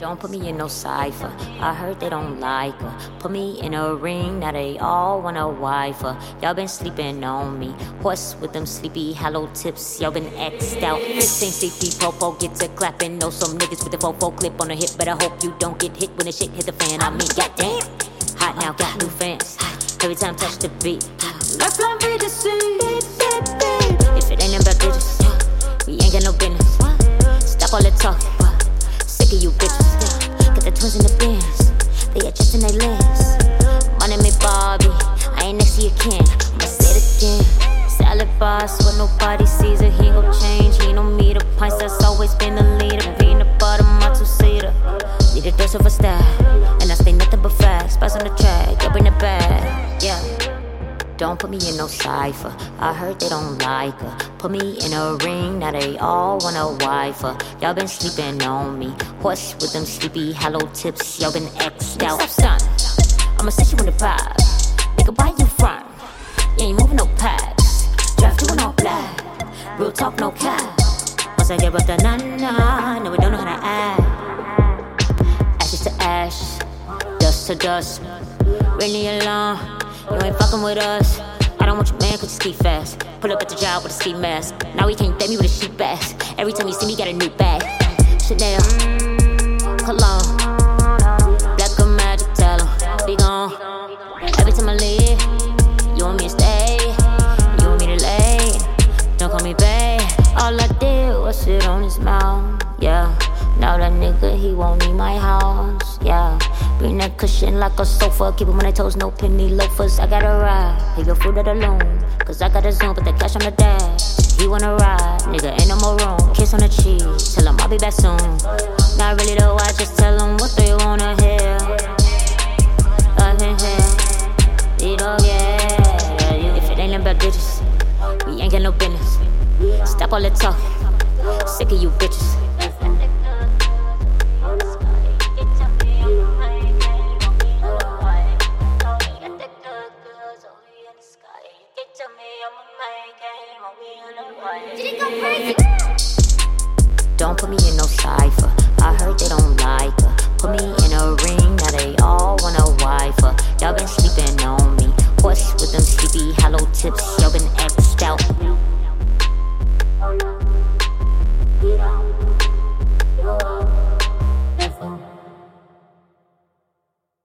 Don't put me in no cipher. I heard they don't like her. Put me in a ring, now they all want a wife. Y'all been sleeping on me. Horse with them sleepy hollow tips. Y'all been X'd out. 15 CP popo get to clapping. Know some niggas with a fofo clip on the hip, but I hope you don't get hit when the shit hit the fan. I mean, goddamn. Hot now, got new fans. Every time touch the beat. The talking. Sick of you bitches. Got the twins in the bins. They adjusting their lens. My name ain't Bobby. I ain't next to your kin. I'ma say it again. Salad boss, what nobody sees it. He gon' change. He don't meet the pints. That's always been the leader. Peanut butter, my two seater. Need a dose of a style. Don't put me in no cipher. I heard they don't like her. Put me in a ring, now they all want a wife. Uh, y'all been sleeping on me. Horse with them sleepy hollow tips. Y'all been X'd out. Son, I'ma set you in the vibe. Nigga, why you from? You ain't moving no packs. Draft you in all black. Real talk, no cap. Once I give up the na na, no, we don't know how to act. Ashes to ash, dust to dust. Really alone. You ain't fucking with us. I don't want your man cause you ski fast. Pull up at the job with a ski mask. Now he can't date me with a sheep ass. Every time you see me, got a new bag. Chanel, cologne, black or magic, tell be gone. Every time I leave, you want me to stay, you want me to lay. Don't call me babe. All I did was sit on his mouth, yeah. Now that nigga, he won't leave my house. Bring that cushion like a sofa. Keep him on their toes, no penny loafers. I gotta ride. Pay your food at alone. Cause I gotta zoom, put the cash on the dash. He wanna ride, nigga, ain't no more room. Kiss on the cheek, tell him I'll be back soon. Not really though, I just tell them what they wanna hear. I can hear, you know, yeah. If it ain't about digits, we ain't got no business. Stop all the talking. Sick of you bitches. Don't put me in no cipher. I heard they don't like her. Put me in a ring, now they all want a wife. Y'all been sleeping on me. Horse with them sleepy hollow tips. Y'all been.